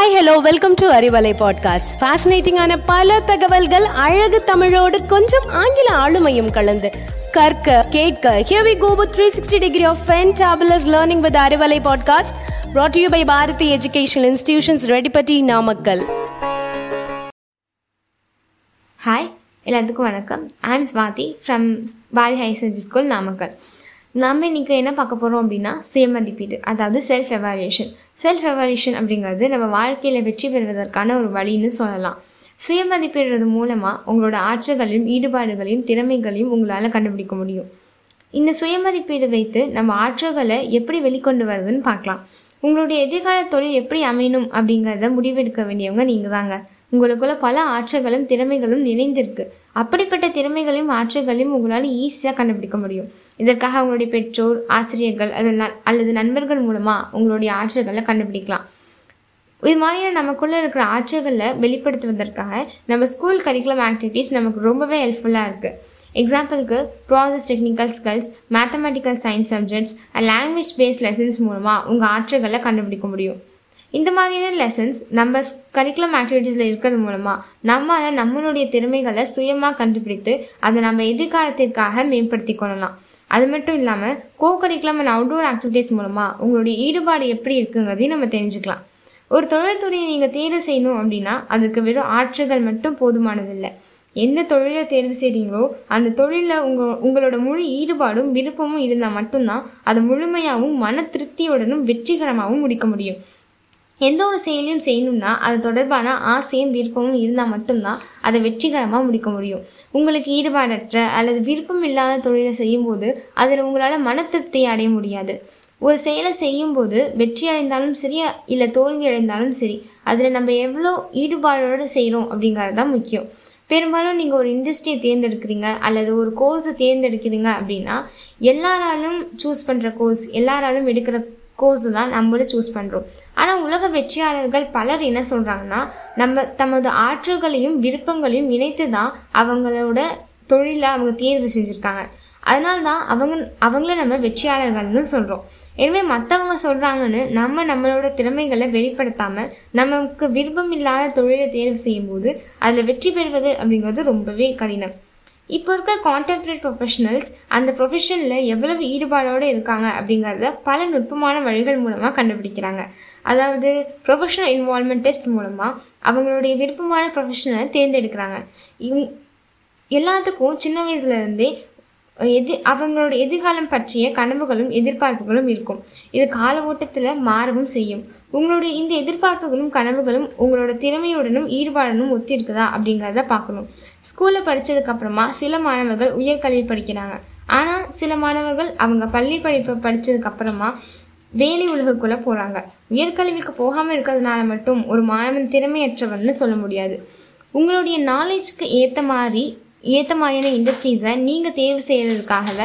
Hi hello welcome to Arivalai podcast ஃபேசினேட்டிங்கான பல தகவல்கள் அழகு தமிழோடு கொஞ்சம் ஆங்கில ஆளுமையும் கலந்து. கற்க கேட்க here we go with 360 degree of fantabulous learning with Arivalai podcast brought to you by Bharathi educational institutions Reddipatti Namakkal hi எல்லாத்துக்கும் வணக்கம். I'm Swathi from Bharathi higher secondary school Namakkal நம்ம இன்றைக்கி என்ன பார்க்க போகிறோம் அப்படின்னா சுயமதிப்பீடு அதாவது செல்ஃப் எவாலியூஷன் செல்ஃப் எவாலியூஷன் அப்படிங்கிறது நம்ம வாழ்க்கையில் வெற்றி பெறுவதற்கான ஒரு வழின்னு சொல்லலாம். சுயமதிப்பீடுறது மூலமாக உங்களோட ஆற்றல்களையும் ஈடுபாடுகளையும் திறமைகளையும் உங்களால் கண்டுபிடிக்க முடியும். இந்த சுயமதிப்பீடு வைத்து நம்ம ஆற்றல்களை எப்படி வெளிக்கொண்டு வருதுன்னு பார்க்கலாம். உங்களுடைய எதிர்கால தொழில் எப்படி அமையணும் அப்படிங்கிறத முடிவெடுக்க வேண்டியவங்க நீங்கள் தாங்க உங்களுக்குள்ள பல ஆற்றல்களும் திறமைகளும் நிறைந்திருக்கு. அப்படிப்பட்ட திறமைகளையும் ஆற்றல்களையும் உங்களால் ஈஸியாக கண்டுபிடிக்க முடியும். இதற்காக உங்களுடைய பெற்றோர் ஆசிரியர்கள் அது அல்லது நண்பர்கள் மூலமாக உங்களுடைய ஆற்றல்களை கண்டுபிடிக்கலாம். இது மாதிரியான நமக்குள்ளே இருக்கிற ஆற்றல்களை வெளிப்படுத்துவதற்காக நம்ம ஸ்கூல் கரிக்குலம் ஆக்டிவிட்டீஸ் நமக்கு ரொம்பவே ஹெல்ப்ஃபுல்லாக இருக்குது எக்ஸாம்பிளுக்கு process technical skills mathematical science subjects language based lessons மூலமாக உங்கள் ஆற்றல்களை கண்டுபிடிக்க முடியும். இந்த மாதிரியான லெசன்ஸ் நம்ம கரிக்குலம் ஆக்டிவிட்டீஸில் இருக்கிறது மூலமாக நம்மளால் நம்மளுடைய திறமைகளை சுயமாக கண்டுபிடித்து அதை நம்ம எதிர்காலத்திற்காக மேம்படுத்தி கொள்ளலாம். அது மட்டும் இல்லாமல் co curriculum and outdoor activities மூலமாக உங்களுடைய ஈடுபாடு எப்படி இருக்குங்கிறதையும் நம்ம தெரிஞ்சுக்கலாம். ஒரு தொழில்துறையை நீங்கள் தேர்வு செய்யணும் அப்படின்னா அதுக்கு வெறும் ஆற்றல்கள் மட்டும் போதுமானதில்லை. எந்த தொழிலை தேர்வு செய்கிறீங்களோ அந்த தொழிலில் உங்கள் உங்களோட முழு ஈடுபாடும் விருப்பமும் இருந்தால் மட்டும்தான் அதை முழுமையாகவும் மன திருப்தியுடனும் வெற்றிகரமாகவும் முடிக்க முடியும். எந்த ஒரு செயலையும் செய்யணும்னா அது தொடர்பான ஆசையும் விருப்பமும் இருந்தால் மட்டும்தான் அதை வெற்றிகரமாக முடிக்க முடியும். உங்களுக்கு ஈடுபாடற்ற அல்லது விருப்பம் இல்லாத தொழிலை செய்யும்போது அதில் உங்களால் மன திருப்தியை அடைய முடியாது. ஒரு செயலை செய்யும்போது வெற்றி அடைந்தாலும் சரி இல்லை தோல்வி அடைந்தாலும் சரி அதில் நம்ம எவ்வளோ ஈடுபாடோடு செய்கிறோம் அப்படிங்கிறது தான் முக்கியம். பெரும்பாலும் நீங்கள் ஒரு இண்டஸ்ட்ரியை தேர்ந்தெடுக்கிறீங்க அல்லது ஒரு கோர்ஸை தேர்ந்தெடுக்கிறீங்க அப்படின்னா எல்லாராலும் சூஸ் பண்ணுற கோர்ஸ் எல்லாராலும் எடுக்கிற கோர்ஸ் தான் நம்மளும் சூஸ் பண்ணுறோம் ஆனால் உலக வெற்றியாளர்கள் பலர் என்ன சொல்கிறாங்கன்னா நம்ம தமது ஆற்றல்களையும் விருப்பங்களையும் இணைத்து தான் அவங்களோட தொழிலை அவங்க தேர்வு செஞ்சுருக்காங்க. அதனால தான் அவங்க அவங்கள நம்ம வெற்றியாளர்கள்னு சொல்கிறோம் எனவே மற்றவங்க சொல்கிறாங்கன்னு நம்ம நம்மளோட திறமைகளை வெளிப்படுத்தாமல் நமக்கு விருப்பம் இல்லாத தொழிலை தேர்வு செய்யும்போது அதில் வெற்றி பெறுவது அப்படிங்கிறது ரொம்பவே கடினம். இப்போ இருக்கிற கான்டெம்பரரி ப்ரொஃபஷனல்ஸ் அந்த ப்ரொஃபஷனில் எவ்வளவு ஈடுபாடோடு இருக்காங்க அப்படிங்கிறத பல நுட்பமான வழிகள் மூலமாக கண்டுபிடிக்கிறாங்க. அதாவது ப்ரொஃபஷனல் இன்வால்மெண்ட் டெஸ்ட் மூலமாக அவங்களுடைய விருப்பமான ப்ரொஃபஷனை தேர்ந்தெடுக்கிறாங்க. இவ் எல்லாத்துக்கும் சின்ன வயசுலேருந்தே எது அவங்களோட எதிர்காலம் பற்றிய கனவுகளும் எதிர்பார்ப்புகளும் இருக்கும். இது கால ஓட்டத்தில் மாறவும் செய்யும். உங்களுடைய இந்த எதிர்பார்ப்புகளும் கனவுகளும் உங்களோட திறமையுடனும் ஈடுபாடனும் ஒத்தி இருக்குதா அப்படிங்கிறத பார்க்கணும். ஸ்கூலில் படித்ததுக்கப்புறமா சில மாணவர்கள் உயர்கல்வி படிக்கிறாங்க. ஆனால் சில மாணவர்கள் அவங்க பள்ளி படிப்பை படித்ததுக்கப்புறமா வேலை உலகுக்குள்ளே போகிறாங்க உயர்கல்விக்கு போகாமல் இருக்கிறதுனால மட்டும் ஒரு மாணவன் திறமையற்றவன்னு சொல்ல முடியாது. உங்களுடைய நாலேஜ்க்கு ஏற்ற மாதிரி ஏற்ற மாதிரியான இண்டஸ்ட்ரீஸை நீங்கள் தேர்வு செய்கிறதுக்காகவே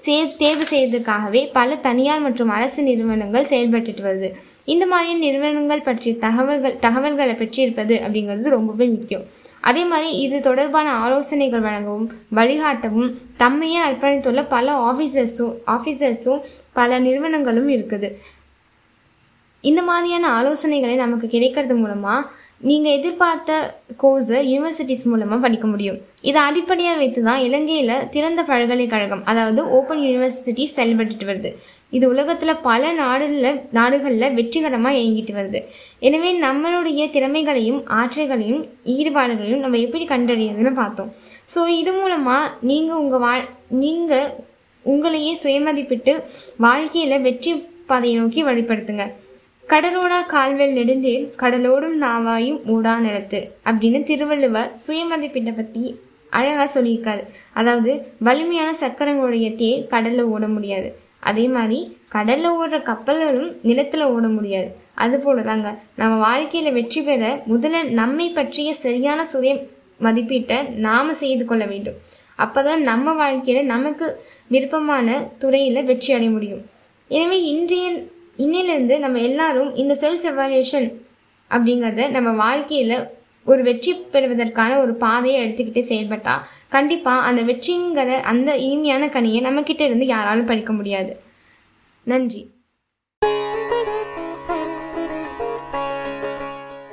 சே- தேர்வு செய்வதற்காகவே பல தனியார் மற்றும் அரசு நிறுவனங்கள் செயல்பட்டுட்டு வருது. இந்த மாதிரியான நிறுவனங்கள் பற்றிய தகவல்கள் தகவல்களை பெற்றிருப்பது அப்படிங்கிறது ரொம்பவே முக்கியம். அதே மாதிரி இது தொடர்பான ஆலோசனைகள் வழங்கவும் வழிகாட்டவும் தம்மையே அர்ப்பணித்துள்ள பல ஆஃபீஸர்ஸும் ஆஃபீஸர்ஸும் பல நிறுவனங்களும் இருக்குது. இந்த மாதிரியான ஆலோசனைகளை நமக்கு கிடைக்கிறது மூலமாக நீங்கள் எதிர்பார்த்த கோர்ஸை யூனிவர்சிட்டிஸ் மூலமாக படிக்க முடியும். இதை அடிப்படையாக வைத்து தான் இலங்கையில் திறந்த பல்கலைக்கழகம் அதாவது ஓப்பன் யூனிவர்சிட்டி செயல்பட்டுட்டு வருது. இது உலகத்தில் பல நாடுகளில் நாடுகளில் வெற்றிகரமாக இயங்கிட்டு வருது. எனவே நம்மளுடைய திறமைகளையும் ஆற்றல்களையும் ஈடுபாடுகளையும் நம்ம எப்படி கண்டறியதுன்னு பார்த்தோம். ஸோ இது மூலமாக நீங்கள் உங்கள் வா நீங்கள் உங்களையே சுயமதிப்பிட்டு வாழ்க்கையில் வெற்றி பாதையை நோக்கி வழிபடுத்துங்க கடலோடா கால்வெல் நெடுந்தேன் கடலோடும் நாவாயும் ஊடா நிலத்து அப்படின்னு திருவள்ளுவர் சுயமதிப்பீட்டை பற்றி அழகாக சொல்லியிருக்காரு. அதாவது வலிமையான சக்கரங்களுடைய தேர் கடலில் ஓட முடியாது. அதே மாதிரி கடலில் ஓடுற கப்பல்களும் நிலத்தில் ஓட முடியாது. அதுபோல தாங்க நம்ம வாழ்க்கையில் வெற்றி பெற முதல்ல நம்மை பற்றிய சரியான சுய மதிப்பீட்டை நாம் செய்து கொள்ள வேண்டும். அப்பதான் நம்ம வாழ்க்கையில் நமக்கு விருப்பமான துறையில் வெற்றி அடைய முடியும். எனவே இன்றைய இன்னிலிருந்து நம்ம எல்லாரும் இந்த செல்ஃப் எவால்யூஷன் அப்படிங்கிறத நம்ம வாழ்க்கையில் ஒரு வெற்றி பெறுவதற்கான ஒரு பாதையை எடுத்துக்கிட்டு செயல்பட்டா கண்டிப்பாக அந்த வெற்றிங்கிற அந்த இனிமையான கனியை நம்மக்கிட்ட இருந்து யாராலும் படிக்க முடியாது. நன்றி.